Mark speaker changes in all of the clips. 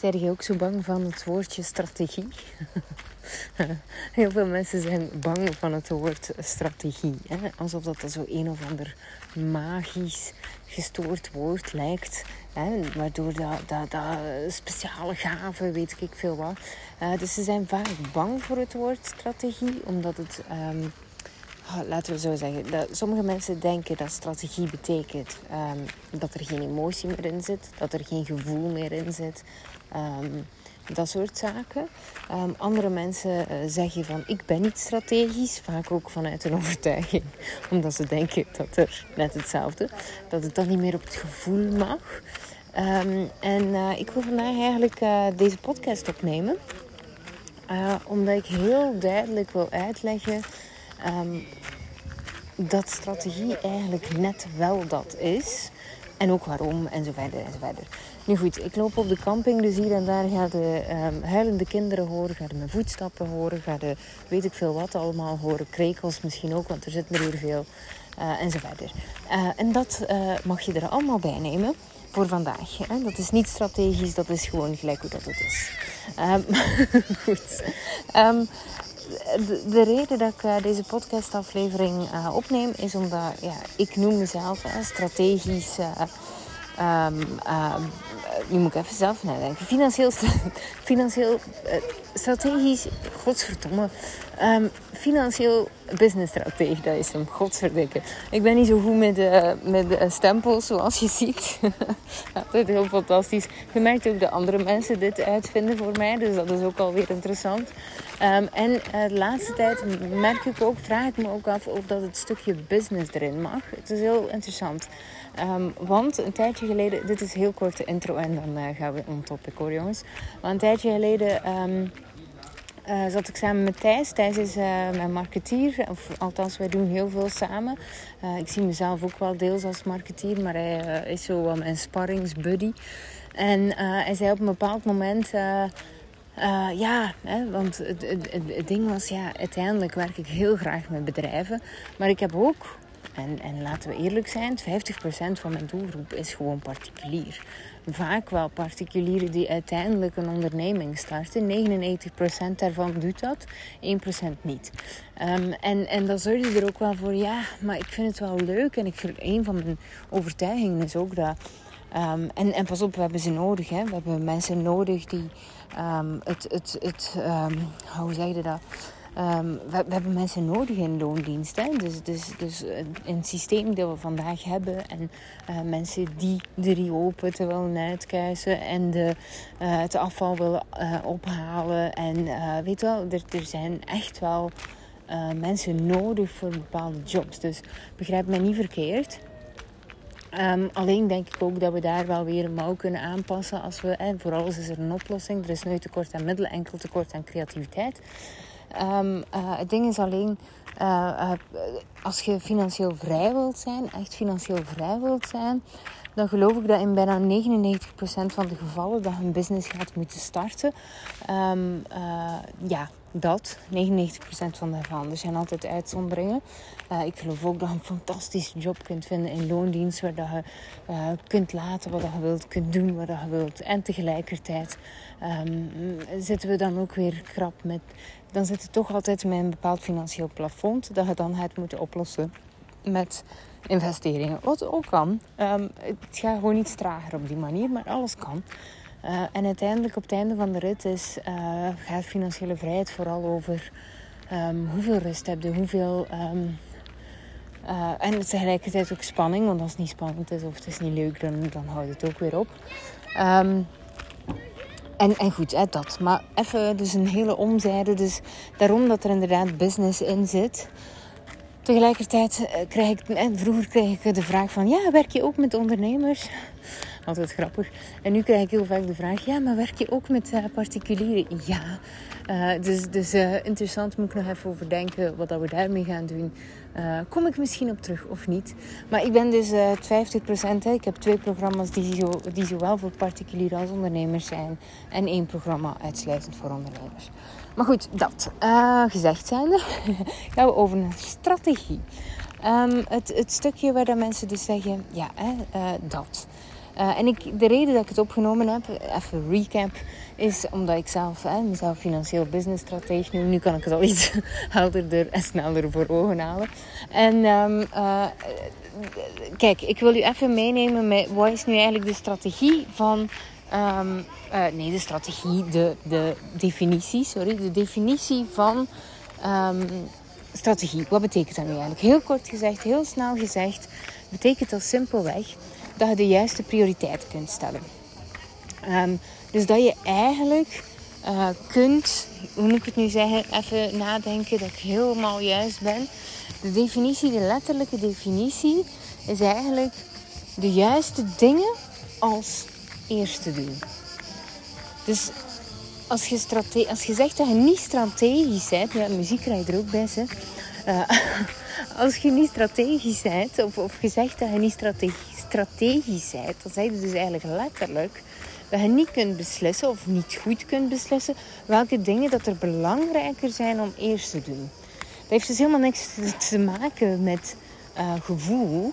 Speaker 1: Zijn je ook zo bang van het woordje strategie? Heel veel mensen zijn bang van het woord strategie. Hè? Alsof dat zo een of ander magisch gestoord woord lijkt. Hè? Waardoor dat, dat, dat speciale gaven, weet ik veel wat. Uh, dus ze zijn vaak bang voor het woord strategie, omdat het... Um, laten we zo zeggen, dat sommige mensen denken dat strategie betekent um, dat er geen emotie meer in zit, dat er geen gevoel meer in zit. Um, dat soort zaken. Um, andere mensen uh, zeggen van ik ben niet strategisch, vaak ook vanuit een overtuiging, omdat ze denken dat er net hetzelfde, dat het dan niet meer op het gevoel mag. Um, en uh, ik wil vandaag eigenlijk uh, deze podcast opnemen, omdat ik heel duidelijk wil uitleggen dat strategie eigenlijk net wel dat is. En ook waarom en zo verder en zo verder. Nu goed, ik loop op de camping, dus hier en daar ga de um, huilende kinderen horen, ga de mijn voetstappen horen, ga de weet ik veel wat allemaal horen, krekels misschien ook, want er zitten er hier veel uh, en zo verder. Uh, en dat uh, mag je er allemaal bij nemen voor vandaag. Hè? Dat is niet strategisch, dat is gewoon gelijk hoe dat het is. Um, goed. Um, de, de, reden dat ik deze podcastaflevering opneem is omdat ja, ik noem mezelf strategisch. Nu moet ik even zelf nadenken. Financieel, financieel strategisch, godsverdomme. Um, financieel businessstratege, dat is hem, godsverdikke. Ik ben niet zo goed met, uh, met de stempels, zoals je ziet. dat is heel fantastisch. Je merkt ook dat andere mensen dit uitvinden voor mij, dus dat is ook alweer interessant. Um, en uh, de laatste tijd merk ik ook, vraag ik me ook af of dat het stukje business erin mag. Het is heel interessant. Um, want een tijdje geleden, dit is heel korte intro en dan uh, gaan we on topic hoor jongens. Maar een tijdje geleden um, uh, zat ik samen met Thijs. Thijs is uh, mijn marketeer, of althans wij doen heel veel samen. ik zie mezelf ook wel deels als marketeer, maar hij is zo wel mijn sparringsbuddy. En hij zei op een bepaald moment... Ja, hè, want het, het, het, ding was, ja, uiteindelijk werk ik heel graag met bedrijven. Maar ik heb ook, en, en laten we eerlijk zijn, 50% van mijn doelgroep is gewoon particulier. Vaak wel particulieren die uiteindelijk een onderneming starten. 99% daarvan doet dat, 1% niet. Um, en, en dan zorg je er ook wel voor, ja, maar ik vind het wel leuk. En ik, een van mijn overtuigingen is ook dat Um, en, en pas op, we hebben ze nodig. Hè. We hebben mensen nodig die um, het, het, het hoe zeg je dat? We, we, hebben mensen nodig in loondienst. Dus, dus, dus een systeem dat we vandaag hebben. En uh, mensen die de te willen uitkuisen. En de, uh, het afval willen uh, ophalen. En weet wel, er, er zijn echt wel mensen nodig voor bepaalde jobs. Dus begrijp mij niet verkeerd. Um, alleen denk ik ook dat we daar wel weer een mouw kunnen aanpassen. Als we, en voor alles is er een oplossing. Er is nooit tekort aan middelen, enkel tekort aan creativiteit. Um, uh, het ding is alleen, uh, uh, als je financieel vrij wilt zijn, echt financieel vrij wilt zijn, dan geloof ik dat in bijna 99% van de gevallen dat je een business gaat moeten starten. Um, ja, dat. 99% van de. Er zijn altijd uitzonderingen. Ik geloof ook dat je een fantastische job kunt vinden in loondienst. Waar dat je kunt laten wat je wilt, kunt doen wat je wilt. En tegelijkertijd um, zitten we dan ook weer krap met... Dan zit het toch altijd met een bepaald financieel plafond. Dat je dan gaat moeten oplossen met investeringen. Wat ook kan. Um, het gaat gewoon iets trager op die manier, maar alles kan. Uh, en uiteindelijk op het einde van de rit is, uh, gaat financiële vrijheid vooral over um, hoeveel rust heb je, hoeveel... Um, uh, en tegelijkertijd ook spanning, want als het niet spannend is of het is niet leuk, dan, dan houdt het ook weer op. en, en goed, dat. Maar even dus een hele omzijde. Dus daarom dat er inderdaad business in zit. Tegelijkertijd krijg ik, vroeger kreeg ik de vraag van, ja, werk je ook met ondernemers? Altijd grappig. En nu krijg ik heel vaak de vraag: ja, maar werk je ook met uh, particulieren? Ja. Uh, dus dus uh, interessant, moet ik nog even over denken wat dat we daarmee gaan doen. kom ik misschien op terug of niet? Maar ik ben dus 50%. Hè. Ik heb twee programma's die, zo, die zowel voor particulieren als ondernemers zijn. En één programma uitsluitend voor ondernemers. Maar goed, dat gezegd zijnde, gaan we over naar strategie. Um, het, het, stukje waar dat mensen dus zeggen, ja, hè, dat. En ik, de reden dat ik het opgenomen heb, even recap, is omdat ik zelf, hè, mezelf financieel business stratege nu, kan ik het al iets helderder en sneller voor ogen halen. En um, kijk, ik wil u even meenemen met wat is nu eigenlijk de strategie van. Um, uh, nee, de strategie, de, de definitie, sorry, de definitie van um, strategie. Wat betekent dat nu eigenlijk? Heel kort gezegd, heel snel gezegd, betekent dat simpelweg dat je de juiste prioriteiten kunt stellen. Um, dus dat je eigenlijk uh, kunt, hoe moet ik het nu zeggen, even nadenken dat ik helemaal juist ben. De definitie, de letterlijke definitie, is eigenlijk de juiste dingen als eerste doen. Dus als je, strate als je zegt dat je niet strategisch bent, ja, muziek krijg je er ook bij, hè. Uh, als je niet strategisch bent, of, of je zegt dat je niet strategisch, strategisch bent, dan zeg je dus eigenlijk letterlijk dat je niet kunt beslissen of niet goed kunt beslissen welke dingen dat er belangrijker zijn om eerst te doen. Dat heeft dus helemaal niks te maken met uh, gevoel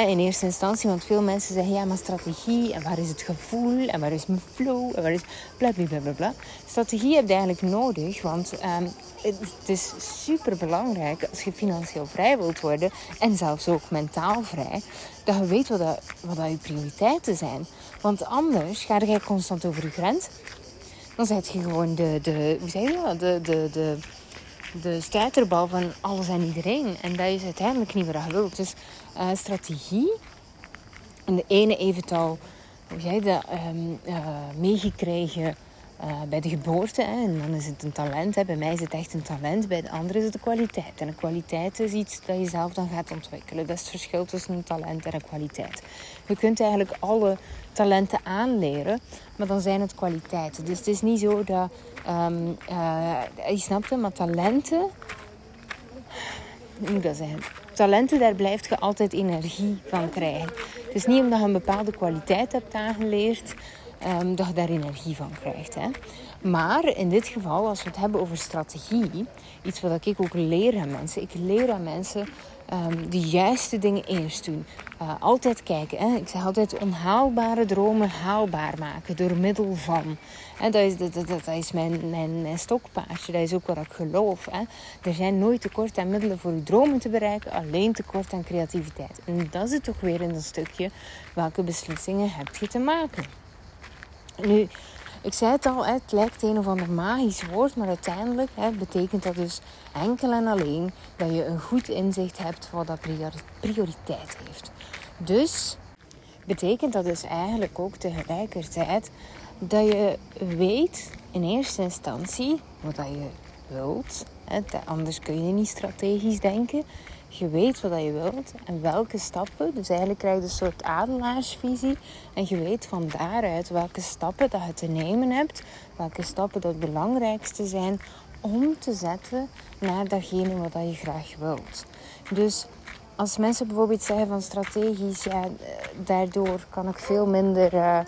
Speaker 1: in eerste instantie, want veel mensen zeggen ja, maar strategie en waar is het gevoel en waar is mijn flow en waar is bla bla bla bla. Strategie heb je eigenlijk nodig, want um, het is super belangrijk als je financieel vrij wilt worden en zelfs ook mentaal vrij, dat je weet wat, wat dat je prioriteiten zijn. Want anders ga je constant over je grens. Dan zet je gewoon de, de hoe zeg je dat, de, de, de de stuiterbal van alles en iedereen. En dat is uiteindelijk niet wat je wilt. Dus uh, strategie. En de ene eventueel, hoe jij dat um, uh, meegekregen uh, bij de geboorte. Hè, en dan is het een talent. Hè. Bij mij is het echt een talent. Bij de andere is het een kwaliteit. En een kwaliteit is iets dat je zelf dan gaat ontwikkelen. Dat is het verschil tussen een talent en een kwaliteit. Je kunt eigenlijk alle talenten aanleren, maar dan zijn het kwaliteiten. Dus het is niet zo dat... Um, uh, je snapt het, maar talenten... Hoe moet dat? Talenten, daar blijft je altijd energie van krijgen. Het is niet omdat je een bepaalde kwaliteit hebt aangeleerd um, dat je daar energie van krijgt. Hè. Maar in dit geval, als we het hebben over strategie, iets wat ik ook leer aan mensen. Ik leer aan mensen um, de juiste dingen eerst doen. Uh, altijd kijken. Hè. Ik zeg altijd onhaalbare dromen haalbaar maken door middel van. En dat is, dat, dat, is mijn, mijn, mijn, stokpaardje. Dat is ook wat ik geloof. Hè. Er zijn nooit tekort aan middelen voor je dromen te bereiken, alleen tekort aan creativiteit. En dat het toch weer in dat stukje. Welke beslissingen heb je te maken? Nu, ik zei het al, het lijkt een of ander magisch woord, maar uiteindelijk hè, betekent dat dus enkel en alleen dat je een goed inzicht hebt wat dat prioriteit heeft. Dus betekent dat dus eigenlijk ook tegelijkertijd dat je weet in eerste instantie wat dat je wilt. Anders kun je niet strategisch denken. Je weet wat je wilt en welke stappen. Dus eigenlijk krijg je een soort adelaarsvisie. En je weet van daaruit welke stappen dat je te nemen hebt. Welke stappen dat het belangrijkste zijn om te zetten naar datgene wat je graag wilt. Dus als mensen bijvoorbeeld zeggen van strategisch, ja, daardoor kan ik veel minder uh,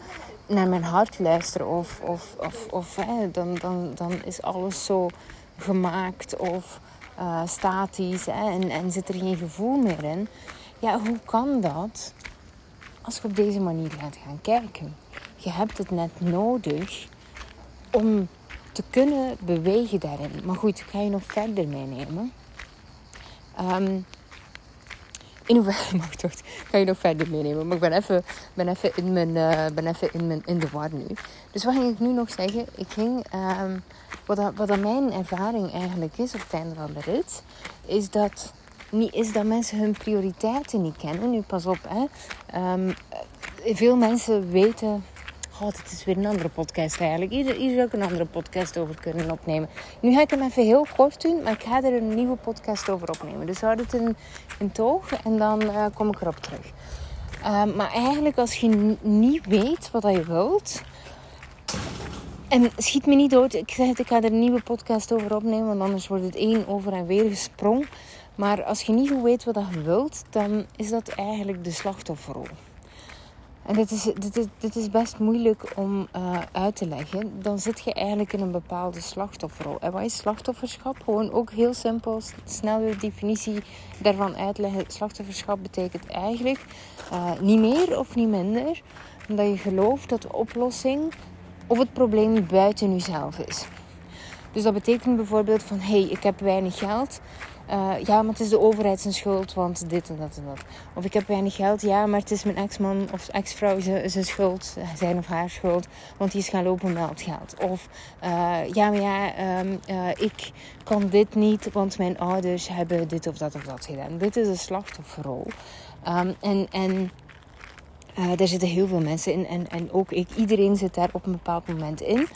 Speaker 1: naar mijn hart luisteren. Of, of, of, of hè, dan, dan, dan is alles zo gemaakt. Of uh, statisch hè, en, en zit er geen gevoel meer in. Ja, hoe kan dat als je op deze manier gaat gaan kijken? Je hebt het net nodig om te kunnen bewegen daarin. Maar goed, ik ga je nog verder meenemen. Um, in hoeverre, mag toch, ga je nog verder meenemen. Maar ik ben even, ben even, in, mijn, uh, ben even in, mijn, in de war nu. Dus wat ging ik nu nog zeggen? Ik ging um, wat, dat, wat mijn ervaring eigenlijk is op het van de rit, is dat, niet, is dat mensen hun prioriteiten niet kennen. Nu pas op, hè. Um, veel mensen weten. Oh, het is weer een andere podcast eigenlijk. Hier zou ik een andere podcast over kunnen opnemen. Nu ga ik hem even heel kort doen, maar ik ga er een nieuwe podcast over opnemen. Dus houd het in, in toog en dan uh, kom ik erop terug. Um, maar eigenlijk, als je niet weet wat je wilt, en schiet me niet dood. Ik zeg het, ik ga er een nieuwe podcast over opnemen. Want anders wordt het één over en weer gesprong. Maar als je niet goed weet wat je wilt, dan is dat eigenlijk de slachtofferrol. En dit is, dit is, dit is best moeilijk om uh, uit te leggen. Dan zit je eigenlijk in een bepaalde slachtofferrol. En wat is slachtofferschap? Gewoon ook heel simpel, snel de definitie daarvan uitleggen. Slachtofferschap betekent eigenlijk uh, niet meer of niet minder omdat je gelooft dat de oplossing of het probleem buiten jezelf is. Dus dat betekent bijvoorbeeld van hé, hey, ik heb weinig geld. Uh, ja, maar het is de overheid zijn schuld, want dit en dat en dat. Of ik heb weinig geld, ja, maar het is mijn ex-man of ex-vrouw zijn schuld, zijn of haar schuld, want die is gaan lopen met het geld. Of uh, ja, maar ja, um, uh, ik kan dit niet, want mijn ouders hebben dit of dat of dat gedaan. Dit is een slachtofferrol. Um, en en daar zitten heel veel mensen in en, en ook ik, iedereen zit daar op een bepaald moment in.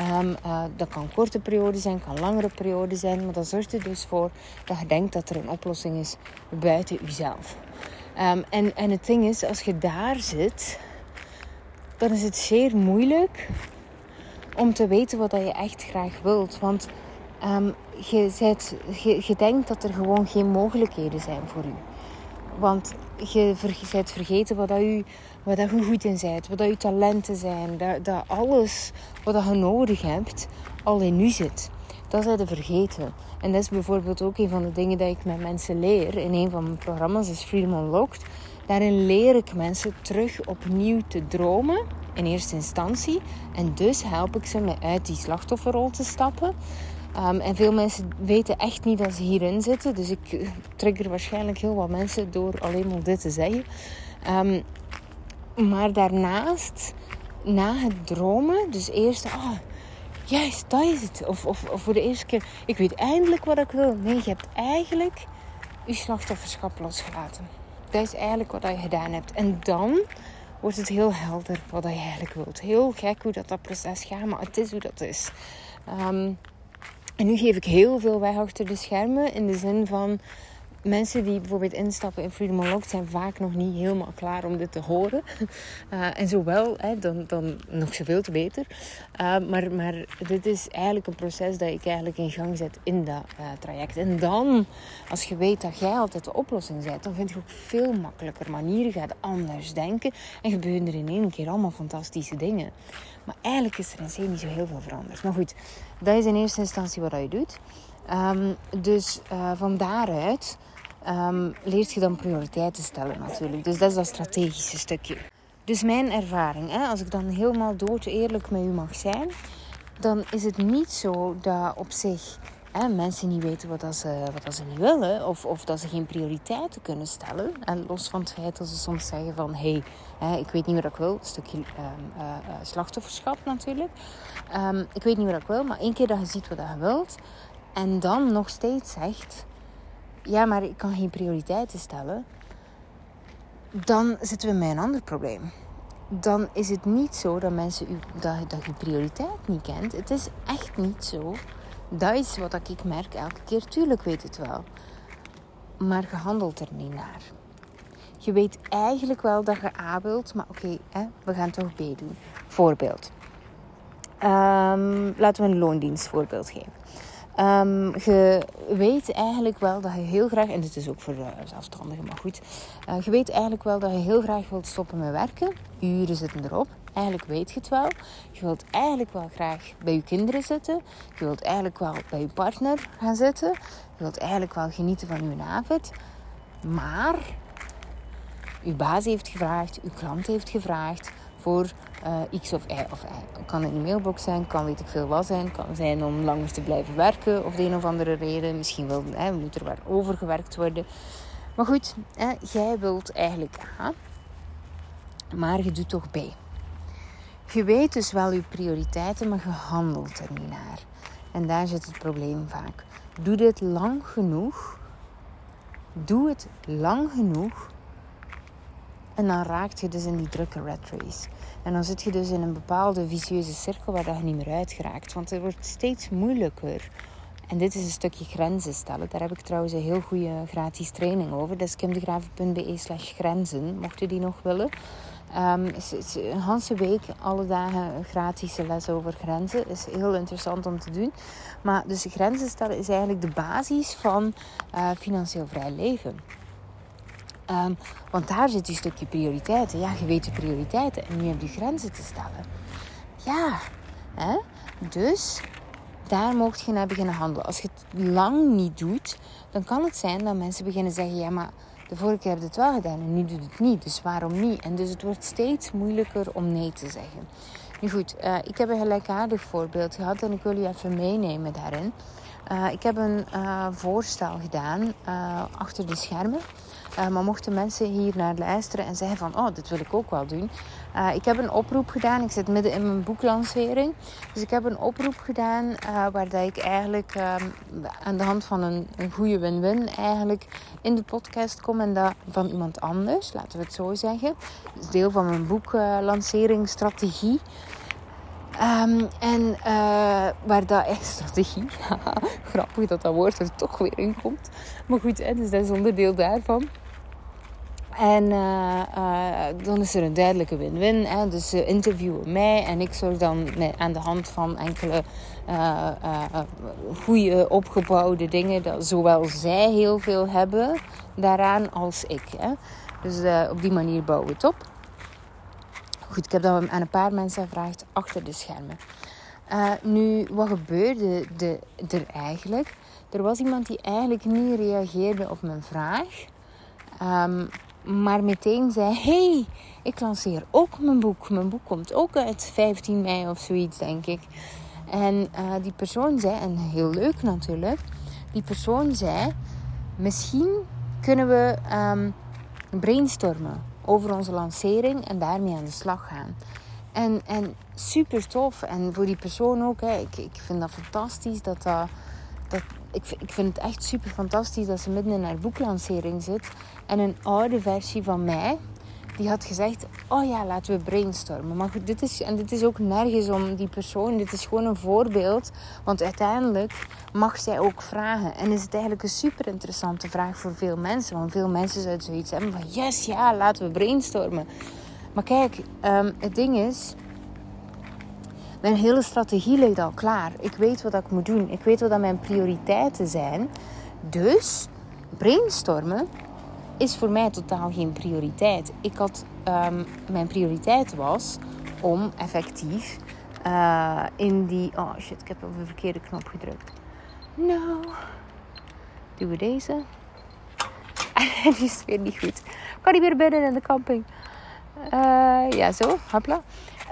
Speaker 1: Um, uh, dat kan korte periode zijn, kan langere periode zijn. Maar dat zorgt er dus voor dat je denkt dat er een oplossing is buiten jezelf. Um, en, en het ding is, als je daar zit, dan is het zeer moeilijk om te weten wat je echt graag wilt. Want um, je, zet, je, je denkt dat er gewoon geen mogelijkheden zijn voor u. Want je bent vergeten wat dat u waar dat je goed in bent, wat dat je talenten zijn, dat, dat alles wat je nodig hebt al in u zit. Dat zijn je vergeten. En dat is bijvoorbeeld ook een van de dingen die ik met mensen leer in een van mijn programma's, is Freedom Unlocked. Daarin leer ik mensen terug opnieuw te dromen in eerste instantie. En dus help ik ze met uit die slachtofferrol te stappen. Um, en veel mensen weten echt niet dat ze hierin zitten. Dus ik trigger waarschijnlijk heel wat mensen door alleen maar dit te zeggen. Um, maar daarnaast, na het dromen, dus eerst, ah, juist, dat is het. Of, of, of, voor de eerste keer, ik weet eindelijk wat ik wil. Nee, je hebt eigenlijk je slachtofferschap losgelaten. Dat is eigenlijk wat je gedaan hebt. En dan wordt het heel helder wat je eigenlijk wilt. Heel gek hoe dat, dat proces gaat, maar het is hoe dat is. Um, en nu geef ik heel veel weg achter de schermen in de zin van mensen die bijvoorbeeld instappen in Freedom Unlocked zijn vaak nog niet helemaal klaar om dit te horen. Uh, en zowel, hè, dan, dan nog zoveel te beter. Uh, maar, maar dit is eigenlijk een proces dat ik eigenlijk in gang zet in dat uh, traject. En dan, als je weet dat jij altijd de oplossing bent, dan vind je ook veel makkelijker manieren. Gaat anders denken en gebeuren er in één keer allemaal fantastische dingen. Maar eigenlijk is er in zee niet zo heel veel veranderd. Maar goed, dat is in eerste instantie wat je doet. Um, dus van daaruit um, leert je dan prioriteiten stellen natuurlijk. Dus dat is dat strategische stukje. Dus mijn ervaring, hè, als ik dan helemaal dood eerlijk met u mag zijn, dan is het niet zo dat op zich hè, mensen niet weten wat, dat ze, wat dat ze niet willen of, of dat ze geen prioriteiten kunnen stellen. En los van het feit dat ze soms zeggen van hé, hey, ik weet niet wat ik wil, stukje um, slachtofferschap natuurlijk. Ik weet niet wat ik wil, maar één keer dat je ziet wat je wilt en dan nog steeds zegt ja, maar ik kan geen prioriteiten stellen, dan zitten we met een ander probleem. Dan is het niet zo dat mensen u, dat, dat je prioriteit niet kent. Het is echt niet zo. Dat is wat ik merk elke keer. Tuurlijk weet het wel. Maar je handelt er niet naar. Je weet eigenlijk wel dat je A wilt, maar oké, we gaan toch B doen. Voorbeeld. Um, laten we een loondienstvoorbeeld geven. Um, je weet eigenlijk wel dat je heel graag, en dit is ook voor uh, zelfstandigen, maar goed. Uh, je weet eigenlijk wel dat je heel graag wilt stoppen met werken. uren zitten erop. Eigenlijk weet je het wel. Je wilt eigenlijk wel graag bij je kinderen zitten. Je wilt eigenlijk wel bij je partner gaan zitten. Je wilt eigenlijk wel genieten van je avond. Maar uw baas heeft gevraagd, uw klant heeft gevraagd voor uh, X of Y. Of. Kan in de mailbox zijn, kan weet ik veel wat zijn. Kan zijn om langer te blijven werken of de een of andere reden. Misschien wil, hè, moet er waar overgewerkt worden. Maar goed, hè, jij wilt eigenlijk A, maar je doet toch B. Je weet dus wel je prioriteiten, maar je handelt er niet naar. En daar zit het probleem vaak. Doe dit lang genoeg. Doe het lang genoeg en dan raakt je dus in die drukke rat race. En dan zit je dus in een bepaalde vicieuze cirkel waar je niet meer uit geraakt. Want het wordt steeds moeilijker. En dit is een stukje grenzen stellen. Daar heb ik trouwens een heel goede gratis training over. Dat is kimdegraven.be slash grenzen, mocht u die nog willen. Um, een hele week, alle dagen gratis les over grenzen. Is heel interessant om te doen. Maar dus grenzen stellen is eigenlijk de basis van uh, financieel vrij leven. Um, want daar zit een stukje prioriteiten. Ja, je weet je prioriteiten en nu heb je grenzen te stellen. Ja, hè? dus daar mocht je naar beginnen handelen. Als je het lang niet doet, dan kan het zijn dat mensen beginnen zeggen: ja, maar de vorige keer heb je het wel gedaan en nu doet het niet. Dus waarom niet? En dus het wordt steeds moeilijker om nee te zeggen. Nu goed, uh, ik heb een gelijkaardig voorbeeld gehad en ik wil je even meenemen daarin. Uh, ik heb een uh, voorstel gedaan achter de schermen. Maar mochten mensen hier naar luisteren en zeggen van... oh, dit wil ik ook wel doen. ik heb een oproep gedaan. Ik zit midden in mijn boeklancering. Dus ik heb een oproep gedaan waar dat ik eigenlijk ehm, aan de hand van een, een goede win-win... eigenlijk in de podcast kom en dat van iemand anders. Laten we het zo zeggen. Dat is deel van mijn boeklanceringsstrategie. Um, en uh, waar dat echt strategie, grappig dat dat woord er toch weer in komt. Maar goed, hè, dus dat is onderdeel daarvan. En uh, uh, dan is er een duidelijke win-win. Dus ze interviewen mij en ik zorg dan aan de hand van enkele goede opgebouwde dingen. Dat zowel zij heel veel hebben daaraan als ik. Hè. Dus op die manier bouwen we het op. Goed, ik heb dat aan een paar mensen gevraagd achter de schermen. Uh, nu, wat gebeurde de, er eigenlijk? Er was iemand die eigenlijk niet reageerde op mijn vraag. Um, maar meteen zei: hey, ik lanceer ook mijn boek. Mijn boek komt ook uit 15 mei of zoiets, denk ik. En uh, die persoon zei, en heel leuk natuurlijk, die persoon zei: Misschien kunnen we um, brainstormen over onze lancering en daarmee aan de slag gaan. En, en super tof. En voor die persoon ook. Hè. Ik, ik vind dat fantastisch. Dat, dat, ik, ik vind het echt super fantastisch dat ze midden in haar boeklancering zit. En een oude versie van mij, die had gezegd: Oh ja, laten we brainstormen. Maar goed, dit is, en dit is ook nergens om die persoon. Dit is gewoon een voorbeeld. Want uiteindelijk mag zij ook vragen. En is het eigenlijk een super interessante vraag voor veel mensen. Want veel mensen zouden zoiets hebben van: Yes, ja, laten we brainstormen. Maar kijk, um, het ding is. Mijn hele strategie ligt al klaar. Ik weet wat ik moet doen. Ik weet wat mijn prioriteiten zijn. Dus brainstormen is voor mij totaal geen prioriteit. Ik had, um, mijn prioriteit was om effectief uh, in die. Oh shit, ik heb op de verkeerde knop gedrukt. Nou, doen we deze. die is weer niet goed. Kan die weer binnen in de camping? Uh, ja, zo, hopla.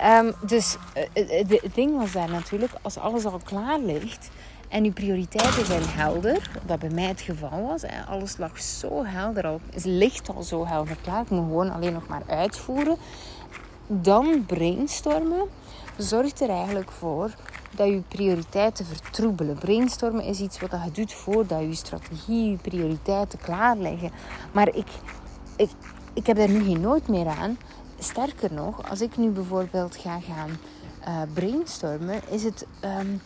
Speaker 1: Um, dus uh, het ding was daar natuurlijk, als alles al klaar ligt, en uw prioriteiten zijn helder, wat bij mij het geval was. Alles lag zo helder al, het ligt al zo helder klaar. Ik moet gewoon alleen nog maar uitvoeren. Dan brainstormen zorgt er eigenlijk voor dat je prioriteiten vertroebelen. Brainstormen is iets wat je doet voordat je strategie, je prioriteiten klaar liggen. Maar ik, ik, ik heb daar nu geen nooit meer aan. Sterker nog, als ik nu bijvoorbeeld ga gaan uh, brainstormen, is het... Um,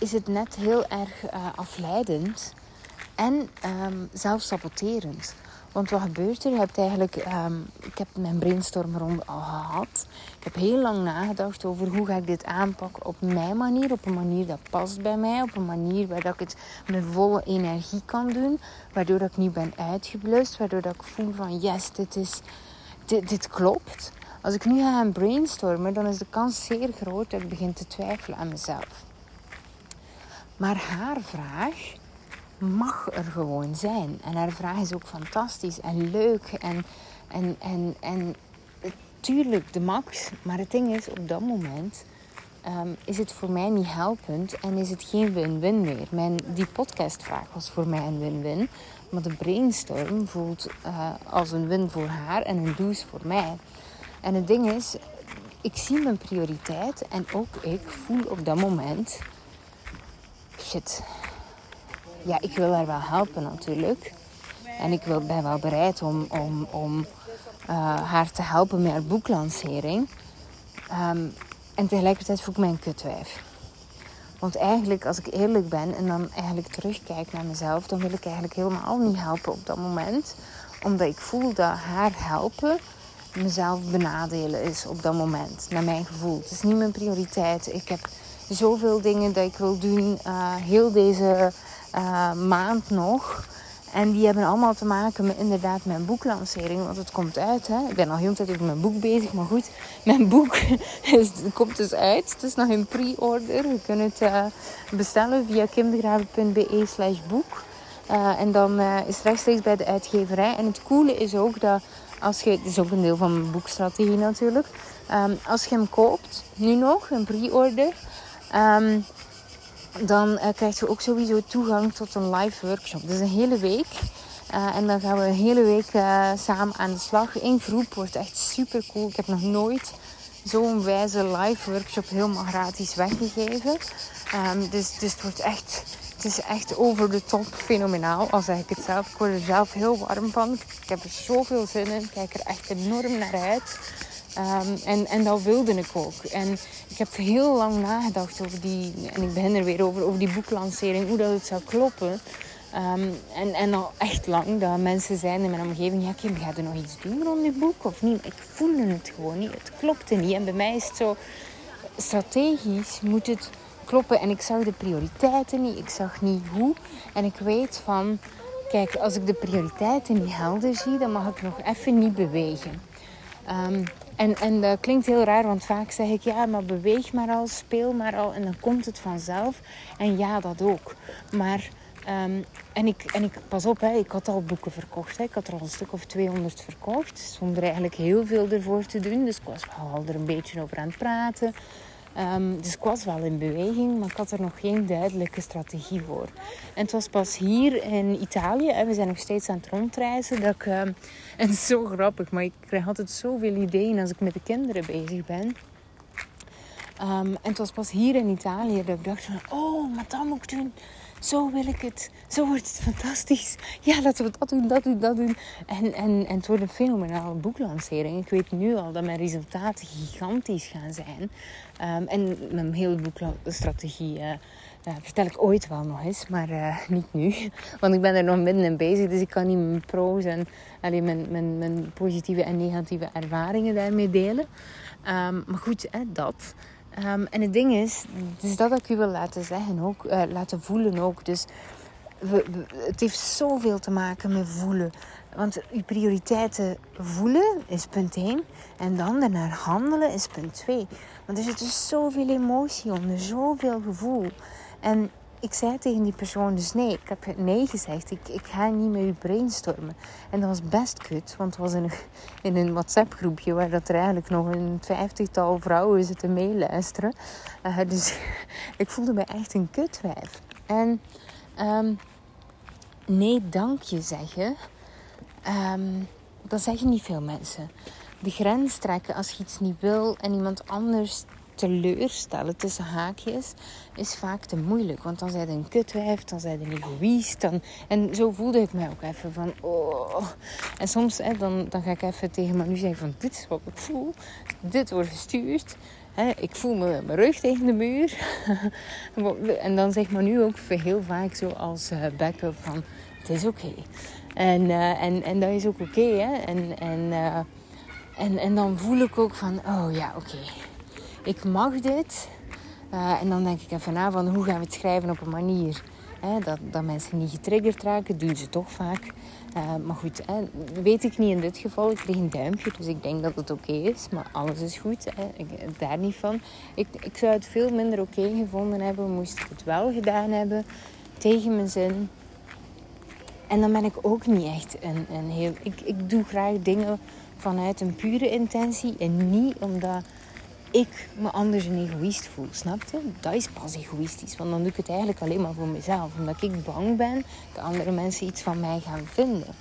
Speaker 1: is het net heel erg uh, afleidend en um, zelfs saboterend. Want wat gebeurt er? Je hebt eigenlijk, um, ik heb mijn brainstormronde al gehad. Ik heb heel lang nagedacht over hoe ga ik dit aanpakken op mijn manier. Op een manier dat past bij mij. Op een manier waar dat ik het met volle energie kan doen. Waardoor dat ik niet ben uitgeblust. Waardoor dat ik voel van yes, dit, is, dit, dit klopt. Als ik nu ga brainstormen, dan is de kans zeer groot dat ik begin te twijfelen aan mezelf. Maar haar vraag mag er gewoon zijn. En haar vraag is ook fantastisch en leuk. En, en, en, en tuurlijk de max. Maar het ding is, op dat moment ehm, is het voor mij niet helpend en is het geen win-win meer. Mijn, die podcastvraag was voor mij een win-win. Maar de brainstorm voelt uh, als een win voor haar en een doos voor mij. En het ding is, ik zie mijn prioriteit en ook ik voel op dat moment shit. Ja, ik wil haar wel helpen natuurlijk. En ik ben wel bereid om, om, om uh, haar te helpen met haar boeklancering. Um, en tegelijkertijd voel ik mij een kutwijf. Want eigenlijk, als ik eerlijk ben en dan eigenlijk terugkijk naar mezelf, dan wil ik eigenlijk helemaal niet helpen op dat moment. Omdat ik voel dat haar helpen mezelf benadelen is op dat moment, naar mijn gevoel. Het is niet mijn prioriteit. Ik heb zoveel dingen dat ik wil doen, uh, heel deze uh, maand nog. En die hebben allemaal te maken met inderdaad mijn boeklancering. Want het komt uit. Hè? Ik ben al heel de tijd over mijn boek bezig. Maar goed, mijn boek is, komt dus uit. Het is nog in pre-order. Je kunt het uh, bestellen via kimdegraven.be slash boek. En dan is rechtstreeks bij de uitgeverij. En het coole is ook dat als je, het is ook een deel van mijn boekstrategie natuurlijk. Um, als je hem koopt, nu nog, een pre-order, um, dan uh, krijg je ook sowieso toegang tot een live workshop. Dus een hele week. Uh, en dan gaan we een hele week uh, samen aan de slag. In groep wordt echt super cool. Ik heb nog nooit zo'n wijze live workshop helemaal gratis weggegeven. Um, dus, dus het wordt echt, het is echt over de top fenomenaal. Al zeg ik het zelf. Ik word er zelf heel warm van. Ik heb er zoveel zin in. Ik kijk er echt enorm naar uit. Um, en, en dat wilde ik ook. En ik heb heel lang nagedacht over die, en ik begin er weer over, over die boeklancering, hoe dat het zou kloppen. Um, en, en al echt lang dat mensen zijn in mijn omgeving, ja Kim, ga je nog iets doen rond je boek of niet? Ik voelde het gewoon niet, het klopte niet. En bij mij is het zo, strategisch moet het kloppen. En ik zag de prioriteiten niet, ik zag niet hoe. En ik weet van, kijk, als ik de prioriteiten niet helder zie, dan mag ik nog even niet bewegen. Um, en, en dat klinkt heel raar, want vaak zeg ik ja, maar beweeg maar al, speel maar al en dan komt het vanzelf. En ja, dat ook. Maar, um, en, ik, en ik, pas op, hè, ik had al boeken verkocht. Hè. Ik had er al een stuk of 200 verkocht, zonder eigenlijk heel veel ervoor te doen. Dus ik was al er een beetje over aan het praten. Dus ik was wel in beweging, maar ik had er nog geen duidelijke strategie voor. En het was pas hier in Italië, en we zijn nog steeds aan het rondreizen, dat en is zo grappig, maar ik krijg altijd zoveel ideeën als ik met de kinderen bezig ben. Um, en het was pas hier in Italië dat ik dacht van... Oh, maar dat moet ik doen zo wil ik het. Zo wordt het fantastisch. Ja, laten we dat doen, dat doen, dat doen. En, en, en het wordt een fenomenale boeklancering. Ik weet nu al dat mijn resultaten gigantisch gaan zijn. Um, en mijn hele boekstrategie uh, uh, vertel ik ooit wel nog eens, maar uh, niet nu. Want ik ben er nog midden in bezig, dus ik kan niet mijn pro's en alleen mijn, mijn, mijn positieve en negatieve ervaringen daarmee delen. Um, maar goed, hè, dat. Um, en het ding is, dus dat ik u wil laten zeggen ook, uh, laten voelen ook. Dus we, het heeft zoveel te maken met voelen. Want uw prioriteiten voelen is punt 1. En dan ernaar handelen is punt 2. Want er zit dus zoveel emotie onder, zoveel gevoel. En ik zei tegen die persoon dus nee. Ik heb nee gezegd. Ik, ik ga niet met u brainstormen. En dat was best kut. Want het was in een, in een WhatsApp groepje waar dat er eigenlijk nog een vijftigtal vrouwen zitten meeluisteren. Uh, dus ik voelde me echt een kutwijf. En um, nee dank je zeggen. Um, dat zeggen niet veel mensen. De grens trekken als je iets niet wil en iemand anders teleurstellen tussen haakjes is vaak te moeilijk. Want dan zijn een kutwijf, dan zijn een egoïst. Dan... En zo voelde ik mij ook even van... Oh. En soms hè, dan, dan ga ik even tegen Manu zeggen van... Dit is wat ik voel. Dit wordt gestuurd. Hè, ik voel me mijn rug tegen de muur. en dan zegt Manu ook heel vaak zo als uh, backup van... Het is oké. En, uh, en, en dat is ook oké. En, en, uh, en, en dan voel ik ook van... Oh ja, oké. Ik mag dit. Uh, en dan denk ik even na van hoe gaan we het schrijven op een manier hè, dat, dat mensen niet getriggerd raken. Doen ze toch vaak. Uh, maar goed, hè, weet ik niet in dit geval. Ik kreeg een duimpje, dus ik denk dat het oké is. Maar alles is goed, hè. Ik, daar niet van. Ik, ik zou het veel minder oké gevonden hebben, moest ik het wel gedaan hebben. Tegen mijn zin. En dan ben ik ook niet echt een, een heel... Ik, ik doe graag dingen vanuit een pure intentie. En niet omdat ik me anders een egoïst voel. Snap je? Dat is pas egoïstisch. Want dan doe ik het eigenlijk alleen maar voor mezelf. Omdat ik bang ben dat andere mensen iets van mij gaan vinden.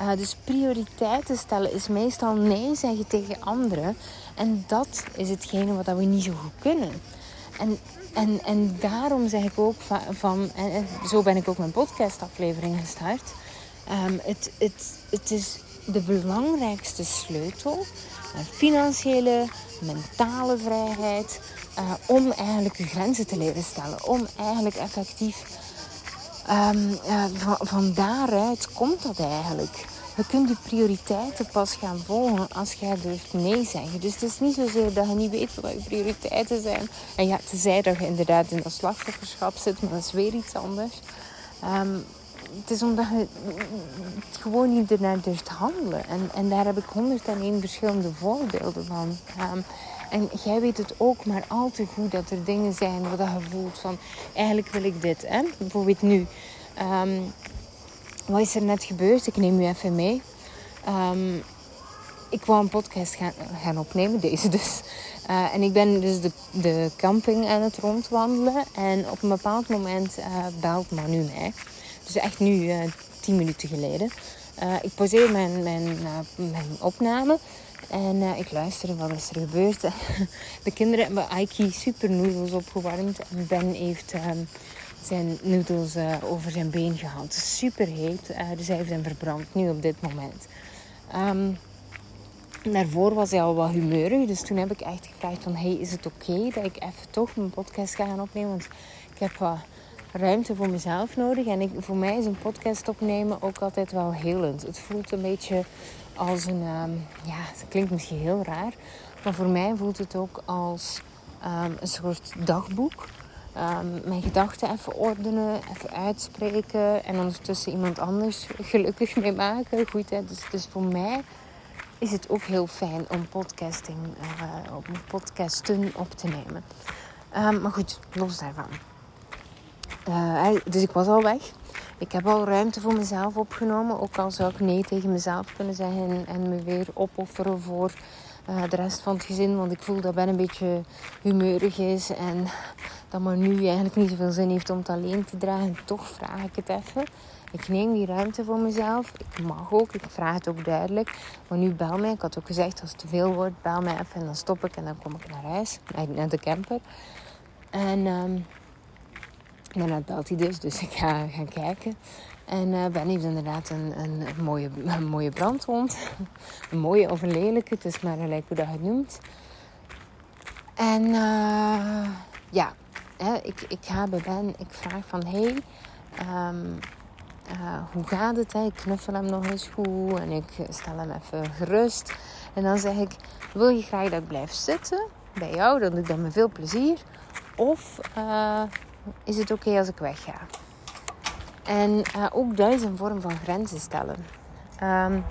Speaker 1: Uh, dus prioriteiten stellen is meestal nee zeggen tegen anderen. En dat is hetgene wat we niet zo goed kunnen. En, en, en daarom zeg ik ook van, van en zo ben ik ook mijn podcastaflevering gestart. Um, het, het, het is de belangrijkste sleutel. Uh, financiële, mentale vrijheid. Uh, om eigenlijk je grenzen te leren stellen. Om eigenlijk effectief um, van, daaruit komt dat eigenlijk. Je kunt je prioriteiten pas gaan volgen als jij durft nee zeggen. Dus het is niet zozeer dat je niet weet wat je prioriteiten zijn. En ja, tenzij dat je inderdaad in dat slachtofferschap zit, maar dat is weer iets anders. Um, het is omdat je gewoon niet ernaar durft handelen. En, en daar heb ik 101 verschillende voorbeelden van. Um, en jij weet het ook maar al te goed dat er dingen zijn waar je voelt van... Eigenlijk wil ik dit. Hè? Bijvoorbeeld nu. Um, wat is er net gebeurd? Ik neem u even mee. Ehm, ik wou een podcast gaan, gaan opnemen, deze dus. Uh, en ik ben dus de, de camping aan het rondwandelen. En op een bepaald moment uh, belt Manu mij. Dus echt nu, uh, tien minuten geleden. ik pauzeer mijn, mijn, mijn opname. En ik luister wat is er gebeurd. de kinderen hebben Aiki super noedels opgewarmd. En Ben heeft zijn noedels over zijn been gehad. Super heet. dus hij heeft hem verbrand nu op dit moment. Um, daarvoor was hij al wat humeurig. Dus toen heb ik echt gevraagd van... Hey, is het oké dat ik even toch mijn podcast ga gaan opnemen? Want ik heb wat ruimte voor mezelf nodig. En ik, voor mij is een podcast opnemen ook altijd wel helend. Het voelt een beetje als een... Um, ja, het klinkt misschien heel raar. Maar voor mij voelt het ook als um, een soort dagboek. Um, mijn gedachten even ordenen, even uitspreken. En ondertussen iemand anders gelukkig mee maken. Goed, hè? Dus, dus voor mij is het ook heel fijn om podcasting, uh, om podcasten op te nemen. Maar goed, los daarvan. Uh, dus ik was al weg. Ik heb al ruimte voor mezelf opgenomen. Ook al zou ik nee tegen mezelf kunnen zeggen en me weer opofferen voor uh, de rest van het gezin. Want ik voel dat Ben een beetje humeurig is en dat maar nu eigenlijk niet zoveel zin heeft om het alleen te dragen. Toch vraag ik het even. Ik neem die ruimte voor mezelf. Ik mag ook. Ik vraag het ook duidelijk. Maar nu bel mij. Ik had ook gezegd, als het te veel wordt, bel mij even. En dan stop ik en dan kom ik naar huis. Naar de camper. En um, daarna belt hij dus. Dus ik ga gaan kijken. En uh, Ben heeft inderdaad een, een, mooie, een mooie brandwond. een mooie of een lelijke. Het is maar gelijk hoe dat het noemt. En uh, ja, hè, ik, ik ga bij Ben. Ik vraag van... Hey, uh, hoe gaat het? Hè? Ik knuffel hem nog eens goed en ik stel hem even gerust. En dan zeg ik, wil je graag dat ik blijf zitten bij jou? Dan doe ik dat met veel plezier. Of is het oké als ik wegga? En uh, ook dat is een vorm van grenzen stellen. Um,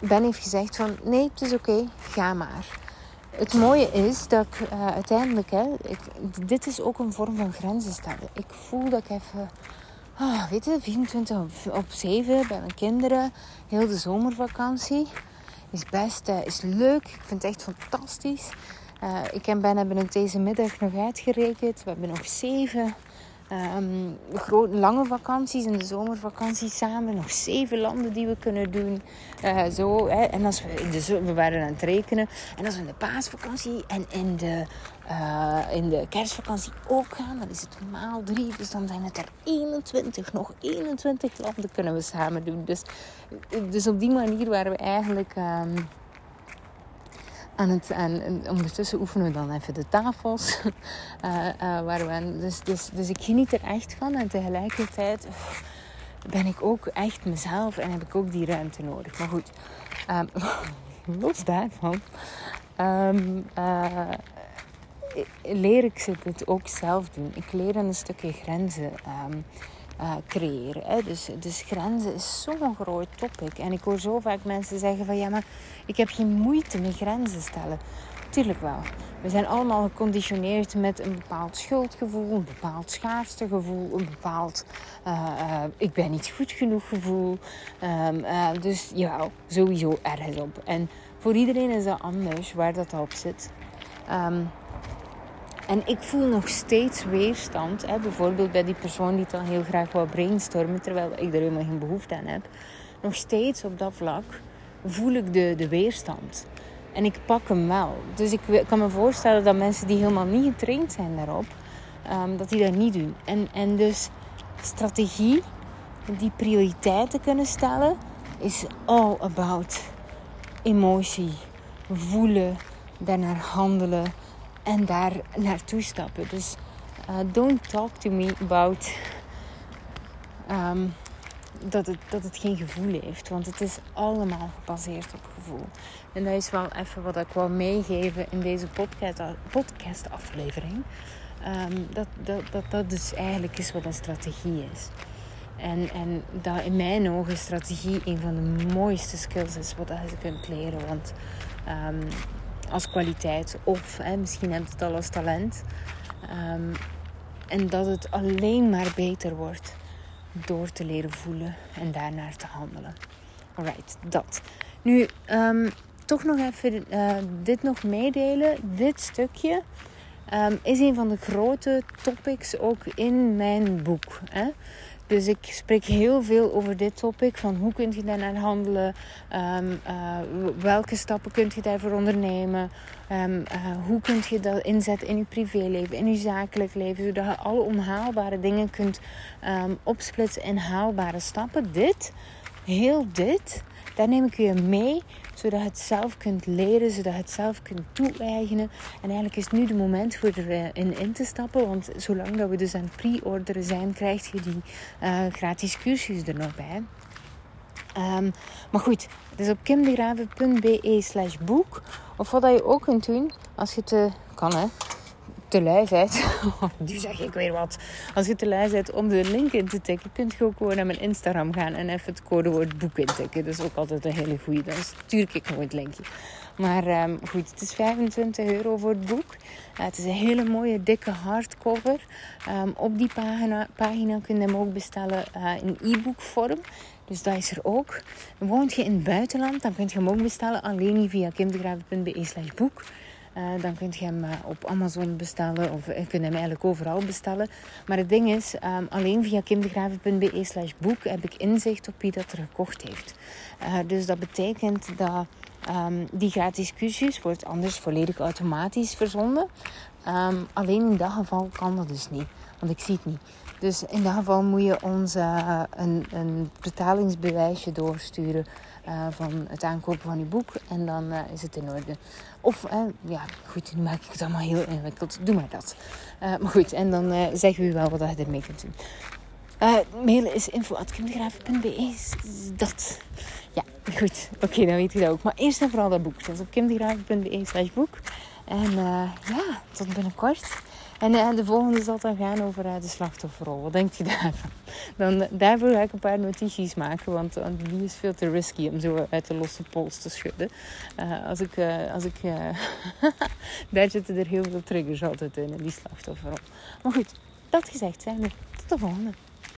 Speaker 1: ben heeft gezegd van, nee, het is oké, ga maar. Het mooie is dat ik uiteindelijk, hè, dit is ook een vorm van grenzen stellen. Ik voel dat ik even oh, weet je, 24 op, 7 bij mijn kinderen. Heel de zomervakantie. Is best, uh, is leuk. Ik vind het echt fantastisch. Uh, ik en Ben hebben het deze middag nog uitgerekend. We hebben nog zeven um, grote, lange vakanties en de zomervakantie samen. Nog zeven landen die we kunnen doen. Uh, zo, hè. En als we, de, we waren aan het rekenen. En als we in de paasvakantie en in de, uh, in de kerstvakantie ook gaan, dan is het maal drie. Dus dan zijn het er 21. Nog 21 landen kunnen we samen doen. Dus, dus op die manier waren we eigenlijk... Um, het, en, ondertussen oefenen we dan even de tafels. uh, waar we, dus, dus, dus ik geniet er echt van. En tegelijkertijd ben ik ook echt mezelf en heb ik ook die ruimte nodig. Maar goed, um, los daarvan um, uh, leer ik ze het ook zelf doen. Ik leer een stukje grenzen um, uh, creëren. Hè. Dus, dus grenzen is zo'n groot topic. En ik hoor zo vaak mensen zeggen van ja, maar ik heb geen moeite met grenzen stellen. Tuurlijk wel. We zijn allemaal geconditioneerd met een bepaald schuldgevoel, een bepaald schaarste gevoel, een bepaald uh, uh, ik ben niet goed genoeg gevoel. Uh, dus ja, sowieso ergens op. En voor iedereen is dat anders waar dat op zit. Um, en ik voel nog steeds weerstand. Hè, bijvoorbeeld bij die persoon die dan heel graag wil brainstormen, terwijl ik er helemaal geen behoefte aan heb. Nog steeds op dat vlak voel ik de, de weerstand. En ik pak hem wel. Dus ik kan me voorstellen dat mensen die helemaal niet getraind zijn daarop, um, dat die dat niet doen. En, en dus strategie, die prioriteiten kunnen stellen, is all about emotie, voelen, daarnaar handelen en daar naartoe stappen. Dus uh, don't talk to me about um, dat, het, dat het geen gevoel heeft. Want het is allemaal gebaseerd op gevoel. En dat is wel even wat ik wil meegeven in deze podcast, podcast aflevering. Um, dat, dat, dat dat dus eigenlijk is wat een strategie is. En, en dat in mijn ogen strategie een van de mooiste skills is wat je kunt leren. Want um, als kwaliteit of hè, misschien heb het al als talent. Um, en dat het alleen maar beter wordt door te leren voelen en daarnaar te handelen. Alright, dat. Nu, um, toch nog even uh, dit nog meedelen. Dit stukje um, is een van de grote topics ook in mijn boek. Hè? Dus ik spreek heel veel over dit topic. Van hoe kun je daarnaar handelen? Um, uh, welke stappen kun je daarvoor ondernemen? Um, uh, hoe kun je dat inzetten in je privéleven, in je zakelijk leven? Zodat je alle onhaalbare dingen kunt um, opsplitsen in haalbare stappen. Dit, heel dit, daar neem ik je mee zodat je het zelf kunt leren, zodat je het zelf kunt toe-eigenen. En eigenlijk is nu de moment voor erin eh, in te stappen, want zolang dat we dus aan het pre-orderen zijn, krijg je die uh, gratis cursus er nog bij. Um, maar goed, het is op kimdegraven.be slash boek. Of wat je ook kunt doen, als je het kan hè, te lui bent, nu zeg ik weer wat. Als je te lui bent om de link in te tikken, kunt je ook gewoon naar mijn Instagram gaan en even het codewoord boek intikken. Dat is ook altijd een hele goede. Dan stuur ik gewoon het linkje. Maar um, goed, het is 25 euro voor het boek. Uh, het is een hele mooie dikke hardcover. Um, op die pagina, pagina kun je hem ook bestellen uh, in e-book vorm. Dus dat is er ook. Woont je in het buitenland, dan kun je hem ook bestellen. Alleen via kimdegraven.be slash boek. Uh, dan kun je hem uh, op Amazon bestellen of je kunt hem eigenlijk overal bestellen. Maar het ding is, um, alleen via kimdegraven.be slash boek heb ik inzicht op wie dat er gekocht heeft. Dus dat betekent dat um, die gratis cursus wordt anders volledig automatisch verzonden. Um, alleen in dat geval kan dat dus niet, want ik zie het niet. Dus in dat geval moet je ons een, een betalingsbewijsje doorsturen uh, van het aankopen van je boek. En dan uh, is het in orde. Of, uh, ja, goed, nu maak ik het allemaal heel ingewikkeld. Doe maar dat. maar goed, en dan zeggen we wel wat je ermee kunt doen. mailen is info.kimdegraven.be. Dat. Ja, goed. Oké, dan weet je dat ook. Maar eerst en vooral dat boek. Dat op kimdegraven.be slash boek. En ja, tot binnenkort. En uh, de volgende zal dan gaan over uh, de slachtofferrol. Wat denkt je daarvan? Dan, daarvoor ga ik een paar notities maken, want, want die is veel te risky om zo uit de losse pols te schudden. Als ik, als ik, daar zitten er heel veel triggers altijd in, in die slachtofferrol. Maar goed, dat gezegd zijn we. Tot de volgende.